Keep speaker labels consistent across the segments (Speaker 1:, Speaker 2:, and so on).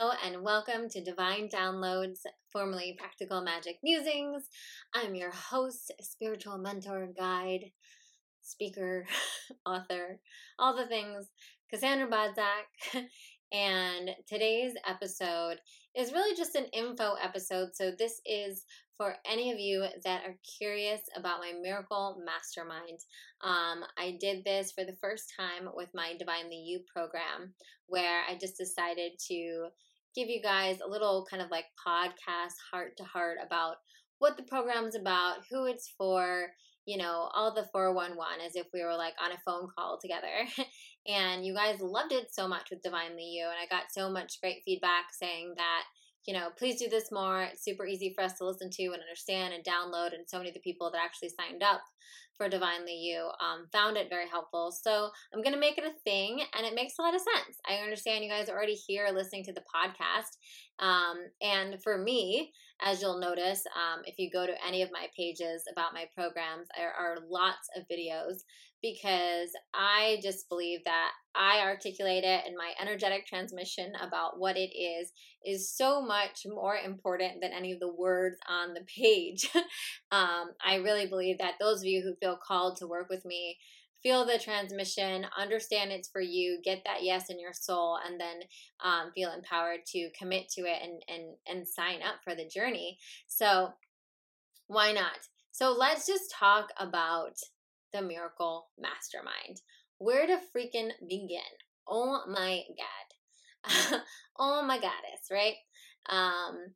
Speaker 1: Hello and welcome to Divine Downloads, formerly Practical Magic Musings. I'm your host, spiritual mentor, guide, speaker, author, all the things, Cassandra Bodzak. And today's episode is really just an info episode. So, this is for any of you that are curious about my Miracle Mastermind. Um, I did this for the first time with my Divinely You program, where I just decided to give you guys a little kind of like podcast heart to heart about what the program's about, who it's for, you know, all the 411 as if we were like on a phone call together. and you guys loved it so much with Divinely You. And I got so much great feedback saying that, you know, please do this more. It's super easy for us to listen to and understand and download. And so many of the people that actually signed up for Divinely You um, found it very helpful. So I'm going to make it a thing, and it makes a lot of sense. I understand you guys are already here listening to the podcast. Um, and for me, as you'll notice, um, if you go to any of my pages about my programs, there are lots of videos because I just believe that I articulate it and my energetic transmission about what it is is so much more important than any of the words on the page. um, I really believe that those of you who feel called to work with me feel the transmission, understand it's for you, get that yes in your soul, and then um, feel empowered to commit to it and and and sign up for the journey. So why not? So let's just talk about the Miracle Mastermind. Where to freaking begin? Oh my God. oh my goddess, right? Um,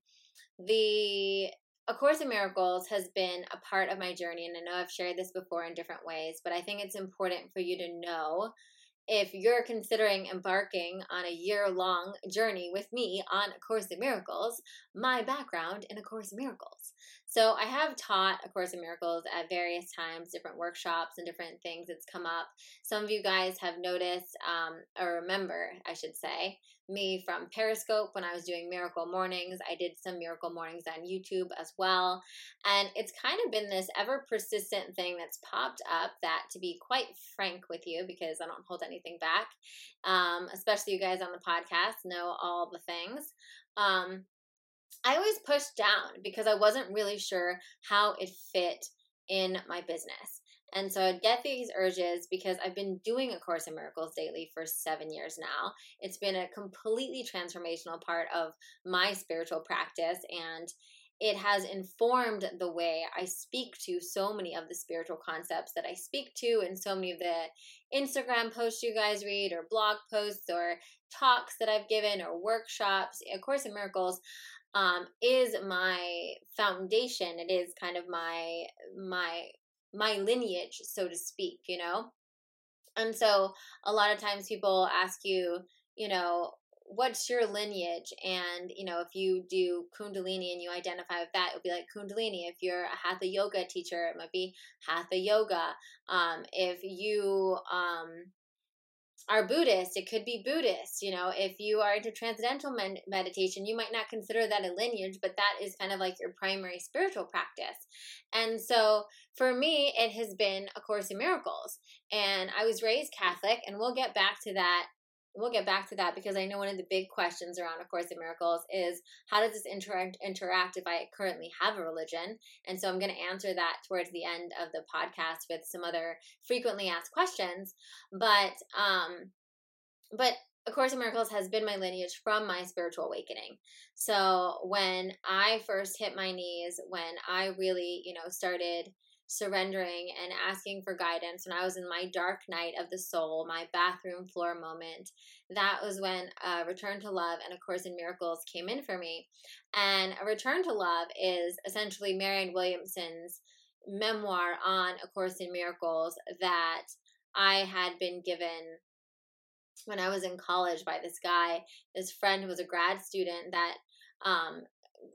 Speaker 1: the A Course in Miracles has been a part of my journey, and I know I've shared this before in different ways, but I think it's important for you to know if you're considering embarking on a year long journey with me on A Course in Miracles, my background in A Course in Miracles. So I have taught A Course in Miracles at various times, different workshops and different things that's come up. Some of you guys have noticed um, or remember, I should say, me from Periscope when I was doing Miracle Mornings. I did some Miracle Mornings on YouTube as well. And it's kind of been this ever persistent thing that's popped up that, to be quite frank with you, because I don't hold anything back, um, especially you guys on the podcast know all the things. Um, I always pushed down because I wasn't really sure how it fit in my business. And so I'd get these urges because I've been doing A Course in Miracles daily for seven years now. It's been a completely transformational part of my spiritual practice. And it has informed the way I speak to so many of the spiritual concepts that I speak to, and so many of the Instagram posts you guys read, or blog posts, or talks that I've given, or workshops. A Course in Miracles um, is my foundation. It is kind of my my my lineage, so to speak. You know, and so a lot of times people ask you, you know, what's your lineage and you know if you do kundalini and you identify with that it would be like kundalini if you're a hatha yoga teacher it might be hatha yoga um, if you um, are Buddhist, it could be Buddhist. You know, if you are into transcendental med- meditation, you might not consider that a lineage, but that is kind of like your primary spiritual practice. And so for me, it has been A Course in Miracles. And I was raised Catholic, and we'll get back to that we'll get back to that because I know one of the big questions around A Course in Miracles is how does this interact interact if I currently have a religion? And so I'm going to answer that towards the end of the podcast with some other frequently asked questions. But um, but a Course in Miracles has been my lineage from my spiritual awakening. So when I first hit my knees, when I really, you know, started surrendering and asking for guidance when I was in my dark night of the soul, my bathroom floor moment. That was when uh, Return to Love and A Course in Miracles came in for me. And A Return to Love is essentially Marianne Williamson's memoir on A Course in Miracles that I had been given when I was in college by this guy, this friend who was a grad student that um,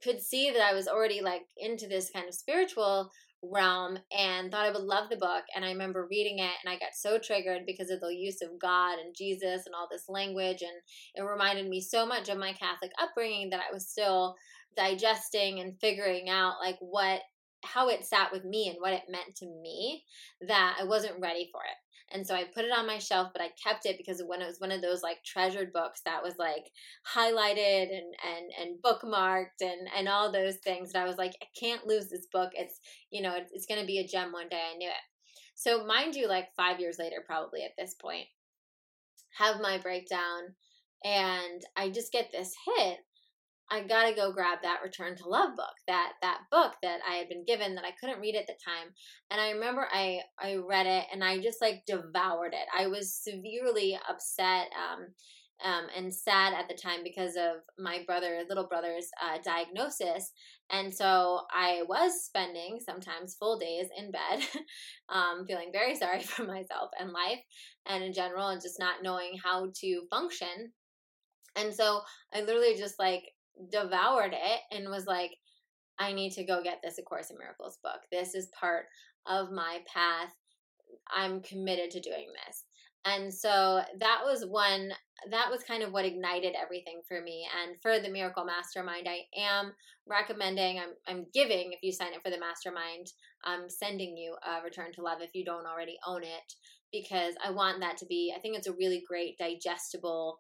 Speaker 1: could see that I was already like into this kind of spiritual realm and thought I would love the book. And I remember reading it and I got so triggered because of the use of God and Jesus and all this language. And it reminded me so much of my Catholic upbringing that I was still digesting and figuring out like what how it sat with me and what it meant to me that I wasn't ready for it. And so I put it on my shelf, but I kept it because when it was one of those like treasured books that was like highlighted and and and bookmarked and and all those things. And I was like, I can't lose this book. It's you know it's, it's going to be a gem one day. I knew it. So mind you, like five years later, probably at this point, have my breakdown, and I just get this hit I gotta go grab that Return to Love book, that that book that I had been given that I couldn't read at the time. And I remember I I read it and I just like devoured it. I was severely upset um, um, and sad at the time because of my brother, little brother's uh, diagnosis. And so I was spending sometimes full days in bed, um, feeling very sorry for myself and life and in general, and just not knowing how to function. And so I literally just like devoured it and was like, I need to go get this A Course in Miracles book. This is part of my path. I'm committed to doing this. And so that was one, that was kind of what ignited everything for me. And for the Miracle Mastermind, I am recommending, I'm, I'm giving, if you sign up for the mastermind, I'm sending you a Return to Love if you don't already own it, because I want that to be, I think it's a really great, digestible,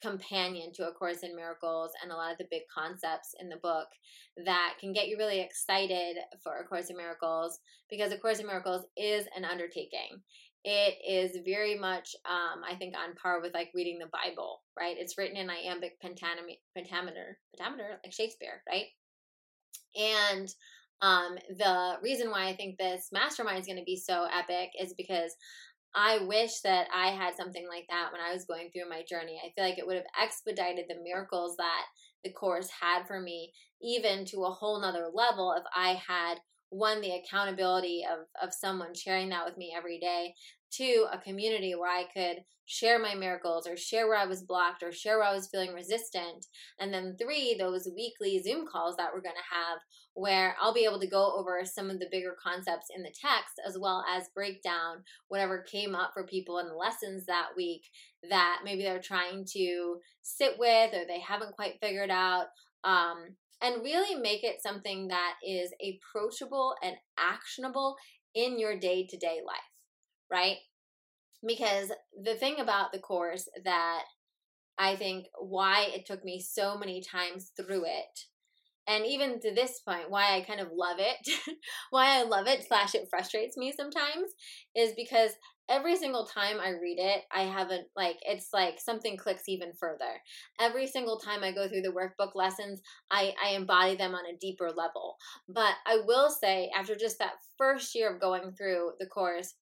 Speaker 1: companion to A Course in Miracles and a lot of the big concepts in the book that can get you really excited for A Course in Miracles because A Course in Miracles is an undertaking. It is very much, um, I think, on par with like reading the Bible, right? It's written in iambic pentameter, pentameter, pentameter, like Shakespeare, right? And um, the reason why I think this mastermind is going to be so epic is because I wish that I had something like that when I was going through my journey. I feel like it would have expedited the miracles that the course had for me, even to a whole nother level if I had one the accountability of of someone sharing that with me every day to a community where I could share my miracles or share where I was blocked or share where I was feeling resistant. And then three, those weekly Zoom calls that we're going to have where I'll be able to go over some of the bigger concepts in the text as well as break down whatever came up for people in the lessons that week that maybe they're trying to sit with or they haven't quite figured out. Um, and really make it something that is approachable and actionable in your day to day life right? Because the thing about the course that I think why it took me so many times through it, and even to this point, why I kind of love it, why I love it, slash, it frustrates me sometimes, is because every single time I read it, I haven't like it's like something clicks even further. Every single time I go through the workbook lessons, I, I embody them on a deeper level. But I will say, after just that first year of going through the course,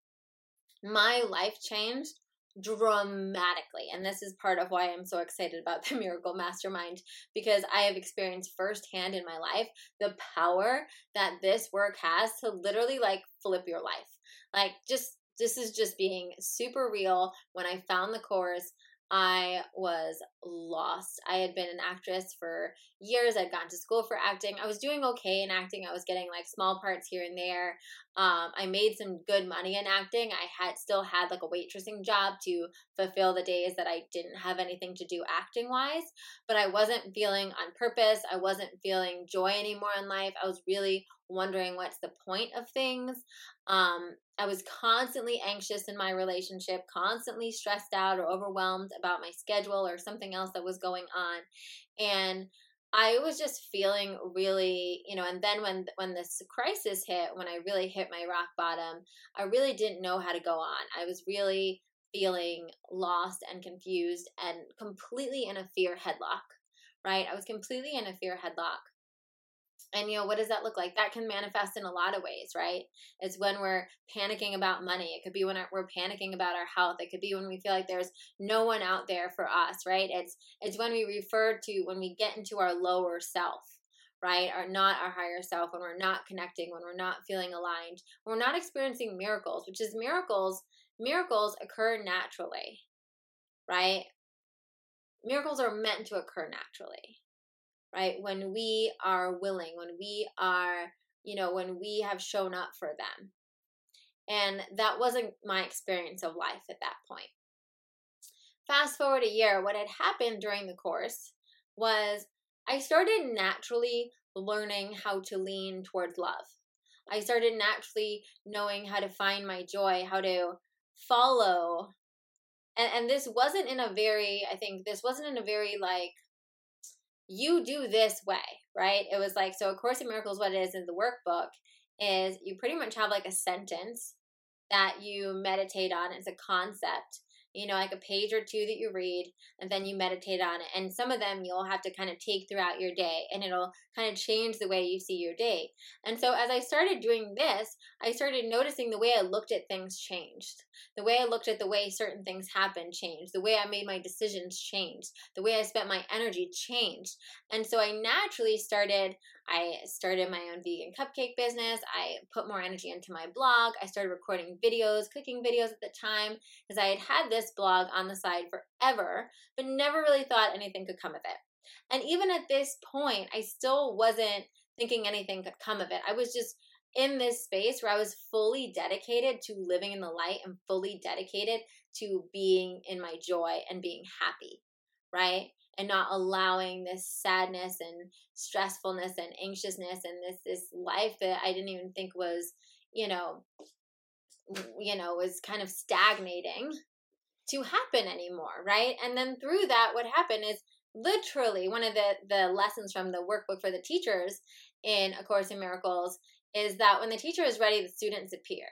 Speaker 1: my life changed dramatically. And this is part of why I'm so excited about the Miracle Mastermind because I have experienced firsthand in my life the power that this work has to literally like flip your life. Like, just this is just being super real. When I found the course, I was lost. I had been an actress for years. I'd gone to school for acting. I was doing okay in acting. I was getting like small parts here and there. Um, I made some good money in acting. I had still had like a waitressing job to fulfill the days that I didn't have anything to do acting wise, but I wasn't feeling on purpose. I wasn't feeling joy anymore in life. I was really wondering what's the point of things. Um, I was constantly anxious in my relationship, constantly stressed out or overwhelmed about my schedule or something else that was going on. And I was just feeling really, you know, and then when when this crisis hit, when I really hit my rock bottom, I really didn't know how to go on. I was really feeling lost and confused and completely in a fear headlock, right? I was completely in a fear headlock. And you know, what does that look like? That can manifest in a lot of ways, right? It's when we're panicking about money. It could be when we're panicking about our health. It could be when we feel like there's no one out there for us, right? It's it's when we refer to when we get into our lower self, right? Or not our higher self, when we're not connecting, when we're not feeling aligned, when we're not experiencing miracles, which is miracles, miracles occur naturally, right? Miracles are meant to occur naturally right? When we are willing, when we are, you know, when we have shown up for them. And that wasn't my experience of life at that point. Fast forward a year, what had happened during the course was I started naturally learning how to lean towards love. I started naturally knowing how to find my joy, how to follow and and this wasn't in a very I think this wasn't in a very like you do this way, right? It was like so a course in miracles what it is in the workbook is you pretty much have like a sentence that you meditate on as a concept you know, like a page or two that you read, and then you meditate on it. And some of them you'll have to kind of take throughout your day, and it'll kind of change the way you see your day. And so as I started doing this, I started noticing the way I looked at things changed. The way I looked at the way certain things happened changed. The way I made my decisions changed. The way I spent my energy changed. And so I naturally started I started my own vegan cupcake business. I put more energy into my blog. I started recording videos, cooking videos at the time, because I had had this blog on the side forever, but never really thought anything could come of it. And even at this point, I still wasn't thinking anything could come of it. I was just in this space where I was fully dedicated to living in the light and fully dedicated to being in my joy and being happy, right? and not allowing this sadness and stressfulness and anxiousness and this this life that I didn't even think was, you know, you know, was kind of stagnating to happen anymore, right? And then through that what happened is literally one of the the lessons from the workbook for the teachers in A Course in Miracles is that when the teacher is ready, the students appear.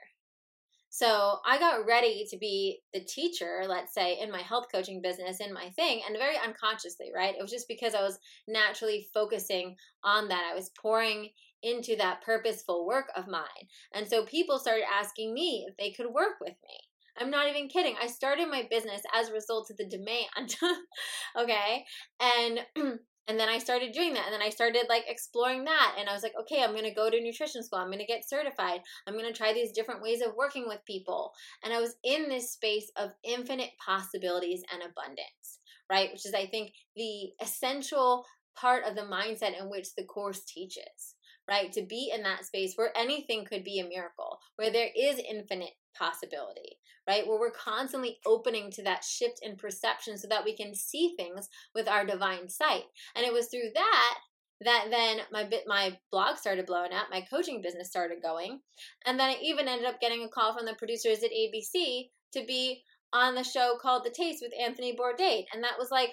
Speaker 1: So I got ready to be the teacher, let's say, in my health coaching business, in my thing, and very unconsciously, right? It was just because I was naturally focusing on that. I was pouring into that purposeful work of mine. And so people started asking me if they could work with me. I'm not even kidding. I started my business as a result of the demand. okay. And and then I started doing that. And then I started like exploring that. And I was like, okay, I'm going to go to nutrition school. I'm going to get certified. I'm going to try these different ways of working with people. And I was in this space of infinite possibilities and abundance, right? Which is, I think, the essential part of the mindset in which the course teaches right? To be in that space where anything could be a miracle, where there is infinite possibility, right? Where we're constantly opening to that shift in perception so that we can see things with our divine sight. And it was through that that then my bit my blog started blowing up, my coaching business started going, and then I even ended up getting a call from the producers at ABC to be on the show called The Taste with Anthony Bourdain, and that was like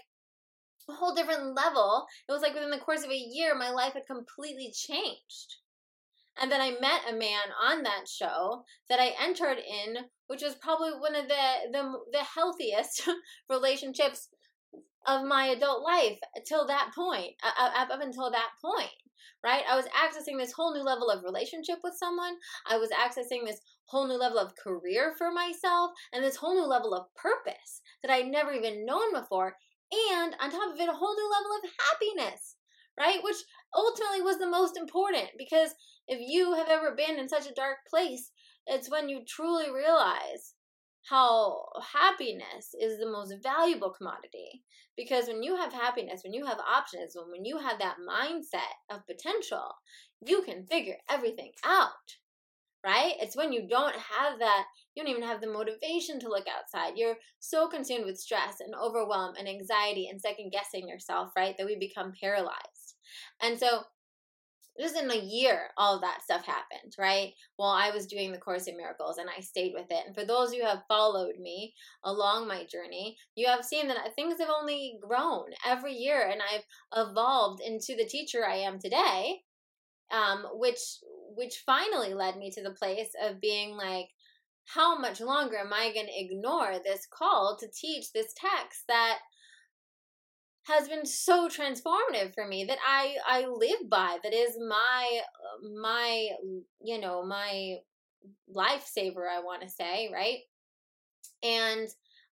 Speaker 1: a whole different level. It was like within the course of a year, my life had completely changed. And then I met a man on that show that I entered in, which was probably one of the the, the healthiest relationships of my adult life till that point, uh, up until that point, right? I was accessing this whole new level of relationship with someone. I was accessing this whole new level of career for myself and this whole new level of purpose that I'd never even known before. And on top of it, a whole new level of happiness, right? Which ultimately was the most important because if you have ever been in such a dark place, it's when you truly realize how happiness is the most valuable commodity. Because when you have happiness, when you have optimism, when you have that mindset of potential, you can figure everything out. Right? It's when you don't have that, you don't even have the motivation to look outside. You're so consumed with stress and overwhelm and anxiety and second guessing yourself, right? That we become paralyzed. And so just in a year, all of that stuff happened, right? While I was doing the Course in Miracles and I stayed with it. And for those who have followed me along my journey, you have seen that things have only grown every year and I've evolved into the teacher I am today, um, which which finally led me to the place of being like, how much longer am I going to ignore this call to teach this text that has been so transformative for me that I I live by that is my my you know my lifesaver I want to say right? And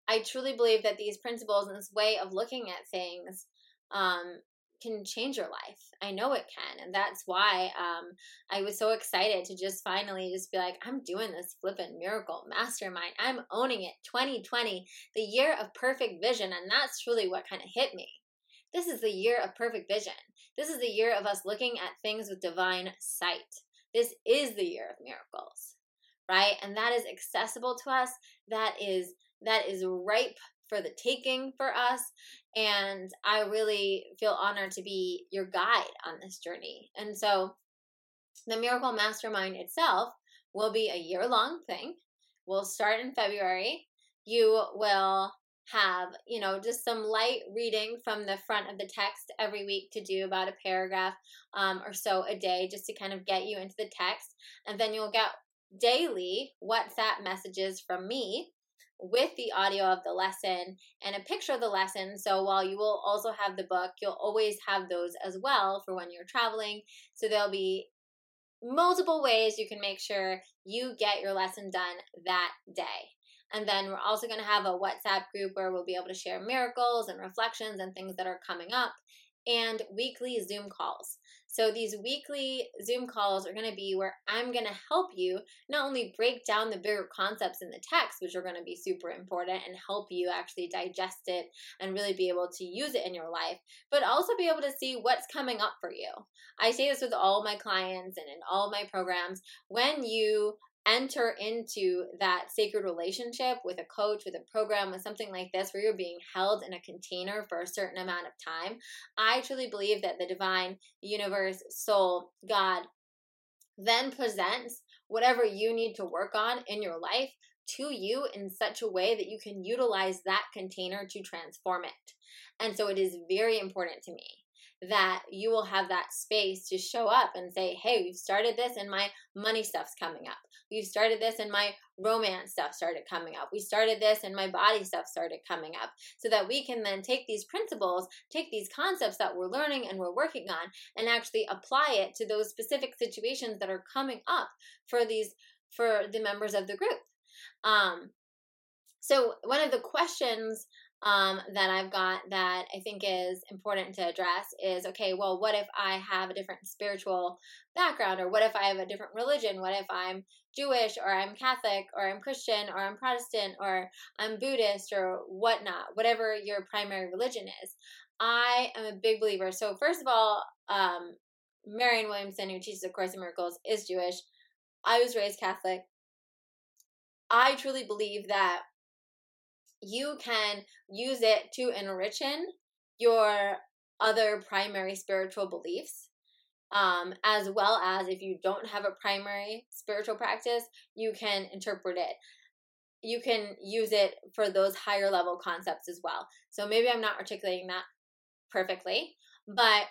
Speaker 1: I truly believe that these principles and this way of looking at things um, can change your life. I know it can, and that's why um, I was so excited to just finally just be like, I'm doing this flippin' miracle mastermind. I'm owning it. 2020, the year of perfect vision, and that's truly what kind of hit me. This is the year of perfect vision. This is the year of us looking at things with divine sight. This is the year of miracles, right? And that is accessible to us. That is that is ripe for the taking for us. And I really feel honored to be your guide on this journey. And so the Miracle Mastermind itself will be a year long thing We'll start in February. You will have, you know, just some light reading from the front of the text every week to do about a paragraph um, or so a day just to kind of get you into the text. And then you'll get daily WhatsApp messages from me with the audio of the lesson and a picture of the lesson. So while you will also have the book, you'll always have those as well for when you're traveling. So there'll be multiple ways you can make sure you get your lesson done that day. And then we're also going to have a WhatsApp group where we'll be able to share miracles and reflections and things that are coming up and weekly Zoom calls. So these weekly Zoom calls are going to be where I'm going to help you not only break down the bigger concepts in the text, which are going to be super important and help you actually digest it and really be able to use it in your life, but also be able to see what's coming up for you. I say this with all my clients and in all my programs. When you enter into that sacred relationship with a coach, with a program, with something like this, where you're being held in a container for a certain amount of time, I truly believe that the divine universe, soul, God, then presents whatever you need to work on in your life to you in such a way that you can utilize that container to transform it. And so it is very important to me that you will have that space to show up and say, hey, we've started this and my money stuff's coming up. We've started this and my romance stuff started coming up. We started this and my body stuff started coming up. So that we can then take these principles, take these concepts that we're learning and we're working on, and actually apply it to those specific situations that are coming up for these for the members of the group. Um, so one of the questions um, that I've got that I think is important to address is okay, well, what if I have a different spiritual background, or what if I have a different religion? What if I'm Jewish, or I'm Catholic, or I'm Christian, or I'm Protestant, or I'm Buddhist, or whatnot, whatever your primary religion is? I am a big believer. So, first of all, um, Marianne Williamson, who teaches A Course in Miracles, is Jewish. I was raised Catholic. I truly believe that you can use it to enrich in your other primary spiritual beliefs. Um, as well as if you don't have a primary spiritual practice, you can interpret it. You can use it for those higher level concepts as well. So maybe I'm not articulating that perfectly, but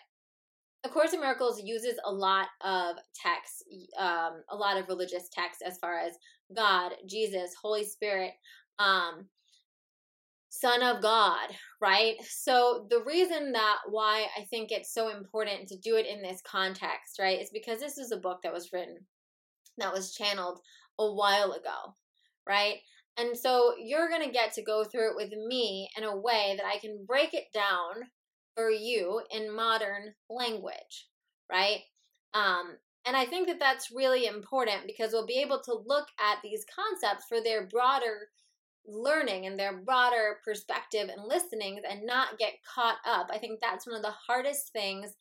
Speaker 1: A Course in Miracles uses a lot of texts, um, a lot of religious texts as far as God, Jesus, Holy Spirit, um, Son of God, right? So the reason that why I think it's so important to do it in this context, right, is because this is a book that was written, that was channeled a while ago, right? And so you're going to get to go through it with me in a way that I can break it down for you in modern language, right? Um, and I think that that's really important because we'll be able to look at these concepts for their broader learning and their broader perspective and listening and not get caught up. I think that's one of the hardest things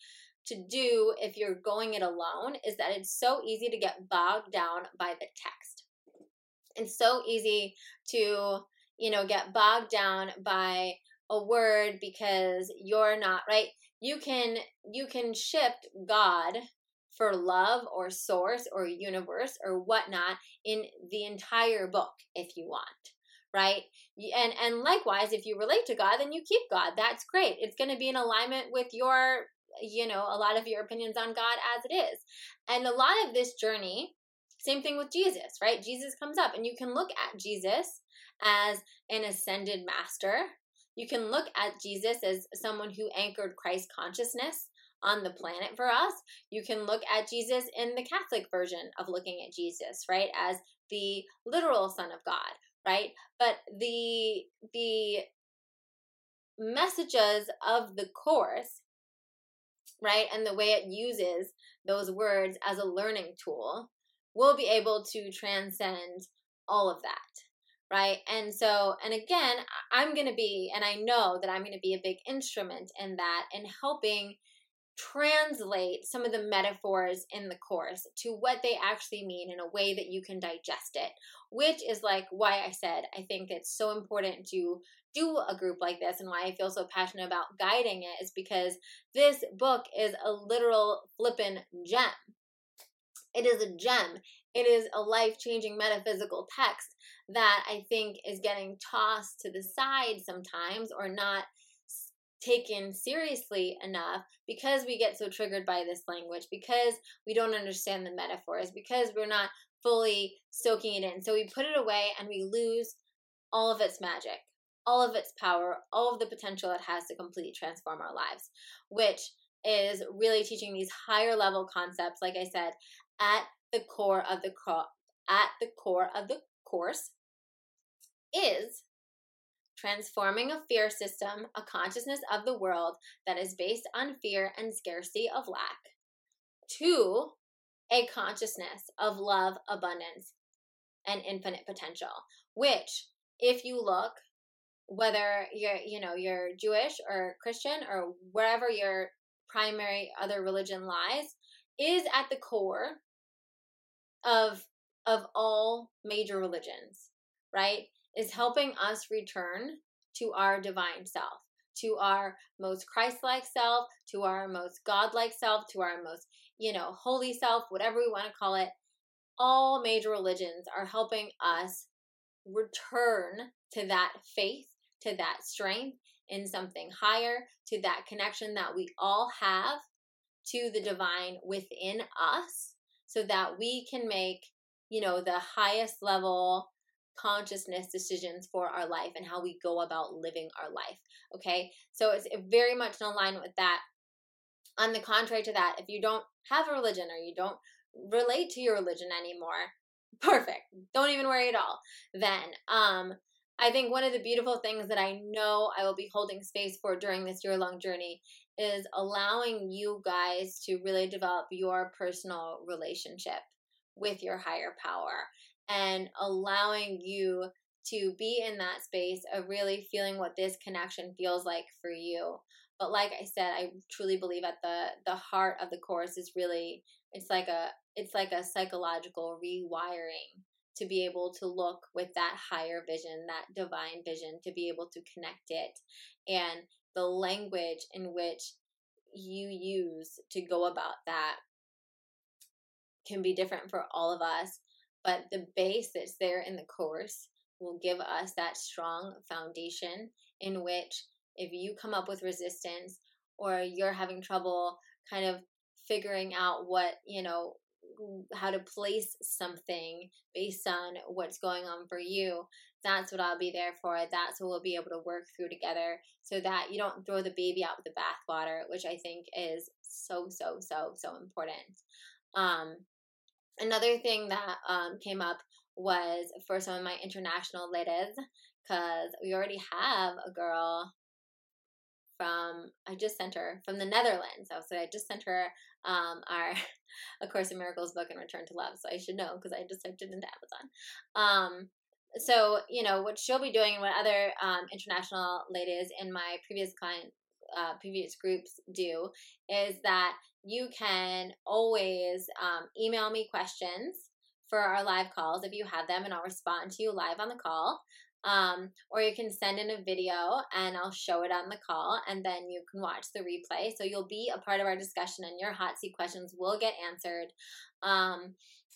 Speaker 1: to do if you're going it alone is that it's so easy to get bogged down by the text. It's so easy to, you know, get bogged down by a word because you're not right. You can you can shift God for love or source or universe or whatnot in the entire book if you want right? And and likewise if you relate to god then you keep god. That's great. It's going to be in alignment with your you know a lot of your opinions on god as it is. And a lot of this journey same thing with jesus right? Jesus comes up and you can look at jesus as an ascended master. You can look at jesus as someone who anchored christ consciousness on the planet for us. You can look at Jesus in the Catholic version of looking at Jesus, right? As the literal Son of God, right? But the the messages of the course, right, and the way it uses those words as a learning tool will be able to transcend all of that right? And so, and again, I'm going to be, and I know that I'm going to be a big instrument in that in helping translate some of the metaphors in the course to what they actually mean in a way that you can digest it, which is like why I said I think it's so important to do a group like this and why I feel so passionate about guiding it is because this book is a literal flippin' gem. It is a gem. It is a life changing metaphysical text that I think is getting tossed to the side sometimes or not taken seriously enough because we get so triggered by this language, because we don't understand the metaphors, because we're not fully soaking it in. So we put it away and we lose all of its magic, all of its power, all of the potential it has to completely transform our lives, which is really teaching these higher level concepts, like I said, at the core of the cro- at the core of the course is transforming a fear system, a consciousness of the world that is based on fear and scarcity of lack, to a consciousness of love, abundance, and infinite potential. Which, if you look, whether you're you know you're Jewish or Christian or wherever your primary other religion lies, is at the core of of all major religions, right? Is helping us return to our divine self, to our most Christ-like self, to our most God-like self, to our most, you know, holy self, whatever we want to call it. All major religions are helping us return to that faith, to that strength in something higher, to that connection that we all have to the divine within us so that we can make, you know, the highest level consciousness decisions for our life and how we go about living our life. Okay. So it's very much in alignment with that. On the contrary to that, if you don't have a religion or you don't relate to your religion anymore, perfect. Don't even worry at all. Then, um, I think one of the beautiful things that I know I will be holding space for during this year long journey is allowing you guys to really develop your personal relationship with your higher power and allowing you to be in that space of really feeling what this connection feels like for you. But like I said, I truly believe at the the heart of the course is really it's like a it's like a psychological rewiring to be able to look with that higher vision, that divine vision, to be able to connect it. And the language in which you use to go about that can be different for all of us, but the base that's there in the course will give us that strong foundation in which if you come up with resistance or you're having trouble kind of figuring out what, you know, how to place something based on what's going on for you, that's what I'll be there for. That's what we'll be able to work through together so that you don't throw the baby out with the bathwater, which I think is so, so, so, so important. Um, another thing that um, came up was for some of my international ladies, because we already have a girl from I just sent her from the Netherlands. Like, I just sent her um, our A Course in Miracles book and Return to Love, so I should know because I just typed it into Amazon. Um, so you know what she'll be doing and what other um, international ladies in my previous client uh, previous groups do is that you can always um, email me questions for our live calls if you have them and i'll respond to you live on the call um, or you can send in a video and I'll show it on the call and then you can watch the replay. So you'll be a part of our discussion and your hot seat questions will get answered. Um,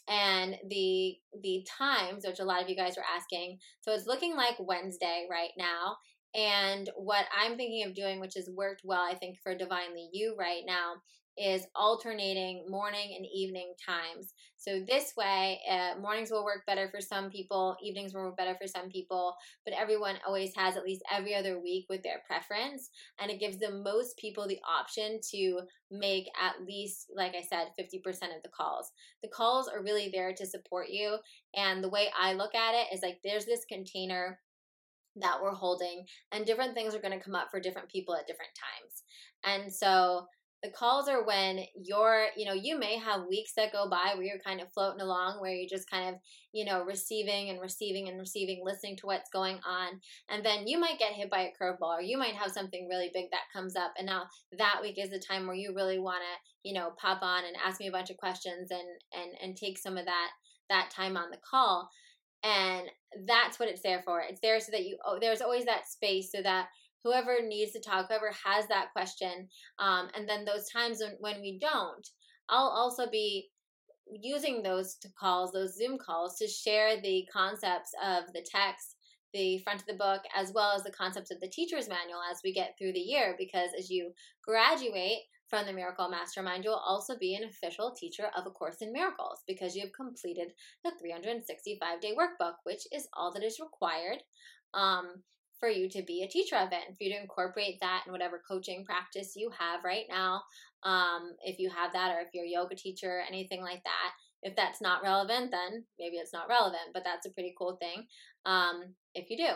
Speaker 1: and the the times, which a lot of you guys were asking, so it's looking like Wednesday right now. And what I'm thinking of doing, which has worked well, I think, for Divinely You right now, is alternating morning and evening times. So this way, uh, mornings will work better for some people, evenings will work better for some people, but everyone always has at least every other week with their preference, and it gives the most people the option to make at least, like I said, 50% of the calls. The calls are really there to support you, and the way I look at it is like there's this container that we're holding, and different things are going to come up for different people at different times. And so the calls are when you're you know you may have weeks that go by where you're kind of floating along where you're just kind of you know receiving and receiving and receiving listening to what's going on and then you might get hit by a curveball or you might have something really big that comes up and now that week is the time where you really want to you know pop on and ask me a bunch of questions and and and take some of that that time on the call and that's what it's there for. It's there so that you oh, there's always that space so that whoever needs to talk, whoever has that question. Um, and then those times when, when we don't, I'll also be using those calls, those Zoom calls, to share the concepts of the text, the front of the book, as well as the concepts of the teacher's manual as we get through the year. Because as you graduate from the Miracle Mastermind, you'll also be an official teacher of A Course in Miracles because you've completed the 365 day workbook, which is all that is required. Um, for you to be a teacher of it and for you to incorporate that in whatever coaching practice you have right now. Um, if you have that, or if you're a yoga teacher, anything like that. If that's not relevant, then maybe it's not relevant, but that's a pretty cool thing um, if you do.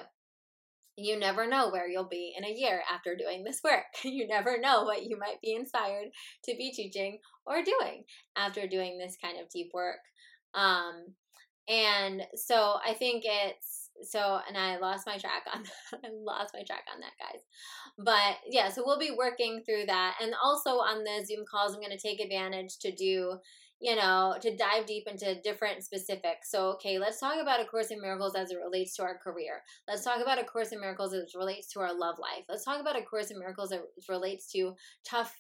Speaker 1: You never know where you'll be in a year after doing this work. You never know what you might be inspired to be teaching or doing after doing this kind of deep work. Um, and so I think it's so and i lost my track on i lost my track on that guys. But yeah so we'll be working through that. And also on the zoom calls i'm going to take advantage to do you know to dive deep into different specifics. So okay let's talk about a course in miracles as it relates to our career. Let's talk about a course in miracles as it relates to our love life. Let's talk about a course in miracles as it relates to tough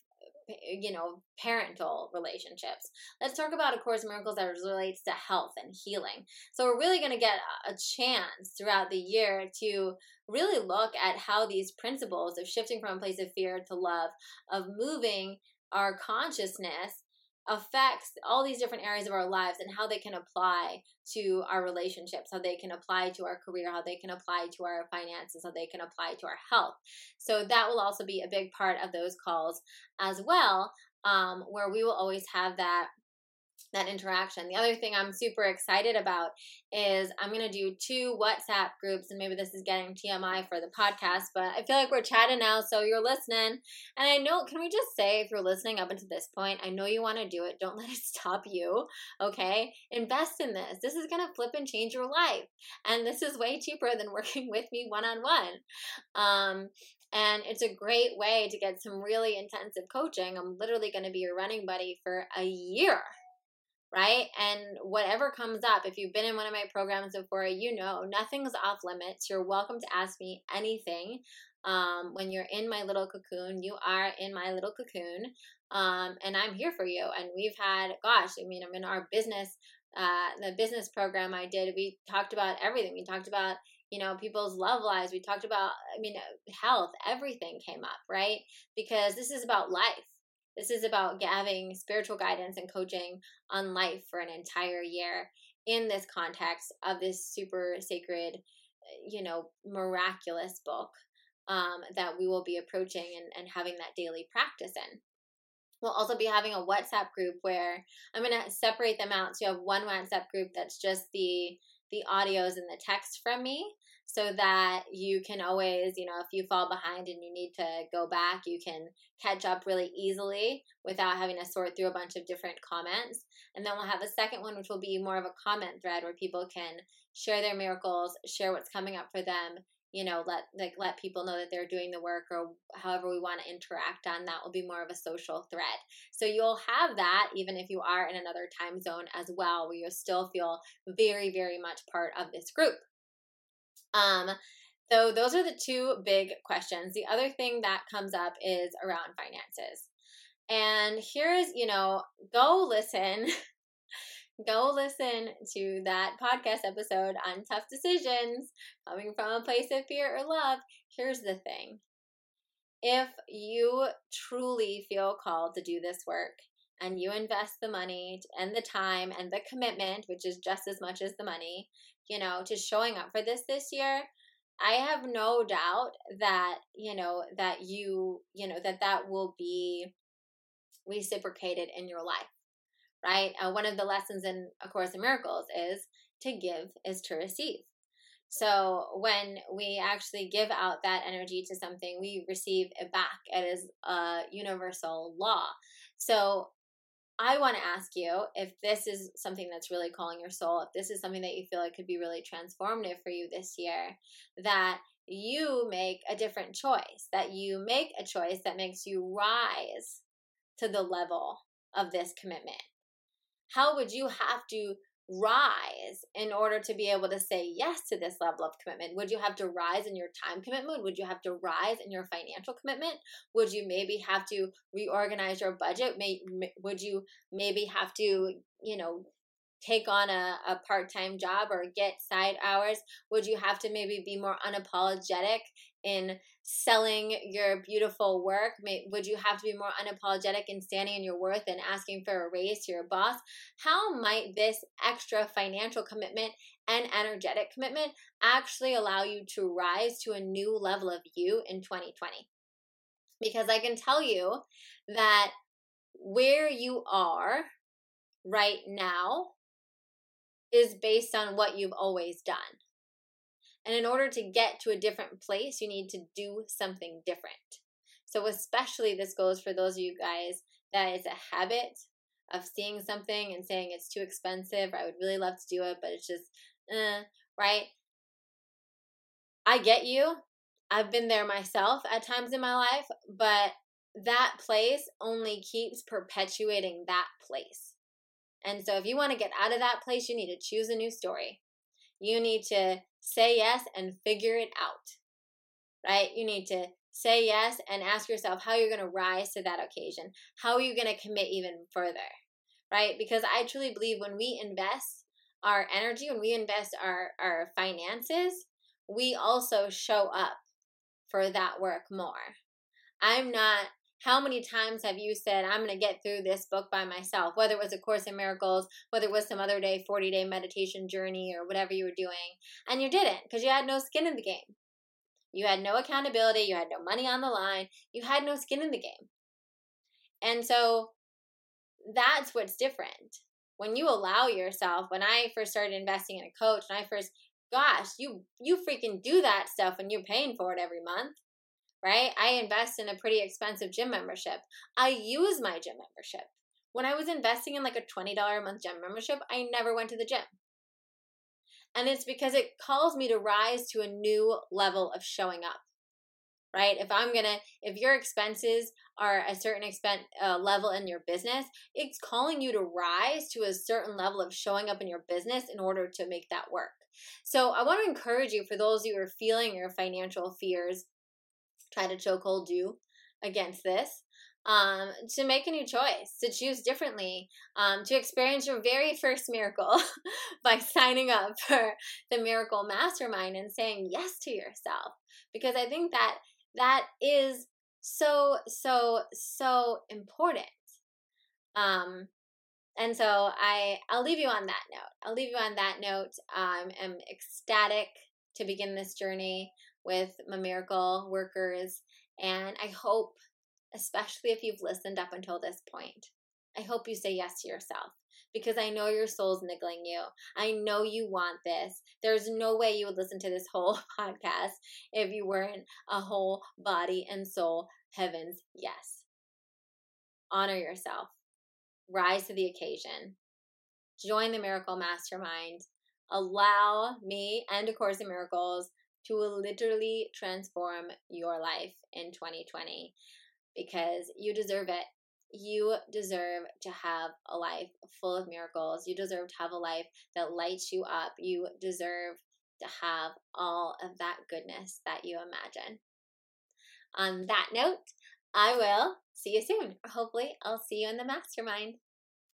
Speaker 1: you know, parental relationships. Let's talk about A Course in Miracles that relates to health and healing. So we're really going to get a chance throughout the year to really look at how these principles of shifting from a place of fear to love, of moving our consciousness affects all these different areas of our lives and how they can apply to our relationships, how they can apply to our career, how they can apply to our finances, how they can apply to our health. So that will also be a big part of those calls as well, um, where we will always have that that interaction. The other thing I'm super excited about is I'm going to do two WhatsApp groups, and maybe this is getting TMI for the podcast, but I feel like we're chatting now, so you're listening. And I know, can we just say, if you're listening up until this point, I know you want to do it. Don't let it stop you, okay? Invest in this. This is going to flip and change your life. And this is way cheaper than working with me one on one. And it's a great way to get some really intensive coaching. I'm literally going to be your running buddy for a year right? And whatever comes up, if you've been in one of my programs before, you know nothing's off limits. You're welcome to ask me anything. Um, when you're in my little cocoon, you are in my little cocoon, um, and I'm here for you. And we've had, gosh, I mean, I'm in our business, uh, the business program I did. We talked about everything. We talked about you know people's love lives we talked about i mean health everything came up right because this is about life this is about having spiritual guidance and coaching on life for an entire year in this context of this super sacred, you know, miraculous book um, that we will be approaching and, and having that daily practice in. We'll also be having a WhatsApp group where I'm going to separate them out. So you have one WhatsApp group that's just the the audios and the text from me so that you can always, you know, if you fall behind and you need to go back, you can catch up really easily without having to sort through a bunch of different comments. And then we'll have a second one, which will be more of a comment thread where people can share their miracles, share what's coming up for them, you know, let like let people know that they're doing the work or however we want to interact on that will be more of a social thread. So you'll have that even if you are in another time zone as well, where you'll still feel very, very much part of this group. Um, so those are the two big questions. The other thing that comes up is around finances. And here's, you know, go listen. go listen to that podcast episode on tough decisions coming from a place of fear or love. Here's the thing if you truly feel called to do this work and you invest the money and the time and the commitment, which is just as much as the money, you know, to showing up for this this year, I have no doubt that, you know, that you, you know, that that will be reciprocated in your life, right? Uh, one of the lessons in A Course in Miracles is to give is to receive. So when we actually give out that energy to something, we receive it back. It is a universal law. So I want to ask you if this is something that's really calling your soul, if this is something that you feel like could be really transformative for you this year, that you make a different choice, that you make a choice that makes you rise to the level of this commitment. How would you have to rise in order to be able to say yes to this level of commitment? Would you have to rise in your time commitment? Would you have to rise in your financial commitment? Would you maybe have to reorganize your budget? May, would you maybe have to, you know, take on a, a part-time job or get side hours would you have to maybe be more unapologetic in selling your beautiful work May, would you have to be more unapologetic in standing in your worth and asking for a raise to your boss how might this extra financial commitment and energetic commitment actually allow you to rise to a new level of you in 2020 because i can tell you that where you are right now is based on what you've always done. And in order to get to a different place, you need to do something different. So, especially this goes for those of you guys that is a habit of seeing something and saying it's too expensive, or I would really love to do it, but it's just, eh, right? I get you. I've been there myself at times in my life, but that place only keeps perpetuating that place. And so if you want to get out of that place, you need to choose a new story. You need to say yes and figure it out. Right? You need to say yes and ask yourself how you're going to rise to that occasion. How are you going to commit even further? Right? Because I truly believe when we invest our energy, when we invest our, our finances, we also show up for that work more. I'm not how many times have you said, I'm going to get through this book by myself? Whether it was A Course in Miracles, whether it was some other day, 40 day meditation journey, or whatever you were doing, and you didn't because you had no skin in the game. You had no accountability, you had no money on the line, you had no skin in the game. And so that's what's different. When you allow yourself, when I first started investing in a coach, and I first, gosh, you you freaking do that stuff and you're paying for it every month right? I invest in a pretty expensive gym membership. I use my gym membership. When I was investing in like a $20 a month gym membership, I never went to the gym. And it's because it calls me to rise to a new level of showing up. Right? If I'm to if your expenses are a certain expense uh, level in your business, it's calling you to rise to a certain level of showing up in your business in order to make that work. So I want to encourage you for those who are feeling your financial fears try to chokehold you against this um, to make a new choice, to choose differently, um, to experience your very first miracle by signing up for the Miracle Mastermind and saying yes to yourself. Because I think that that is so, so, so important. Um, and so I, I'll leave you on that note. I'll leave you on that note. Um, I'm ecstatic to begin this journey with my miracle workers. And I hope, especially if you've listened up until this point, I hope you say yes to yourself because I know your soul's niggling you. I know you want this. There's no way you would listen to this whole podcast if you weren't a whole body and soul heavens yes. Honor yourself. Rise to the occasion. Join the Miracle Mastermind. Allow me and A Course in Miracles to literally transform your life in 2020 because you deserve it. You deserve to have a life full of miracles. You deserve to have a life that lights you up. You deserve to have all of that goodness that you imagine. On that note, I will see you soon. Hopefully, I'll see you in the mastermind.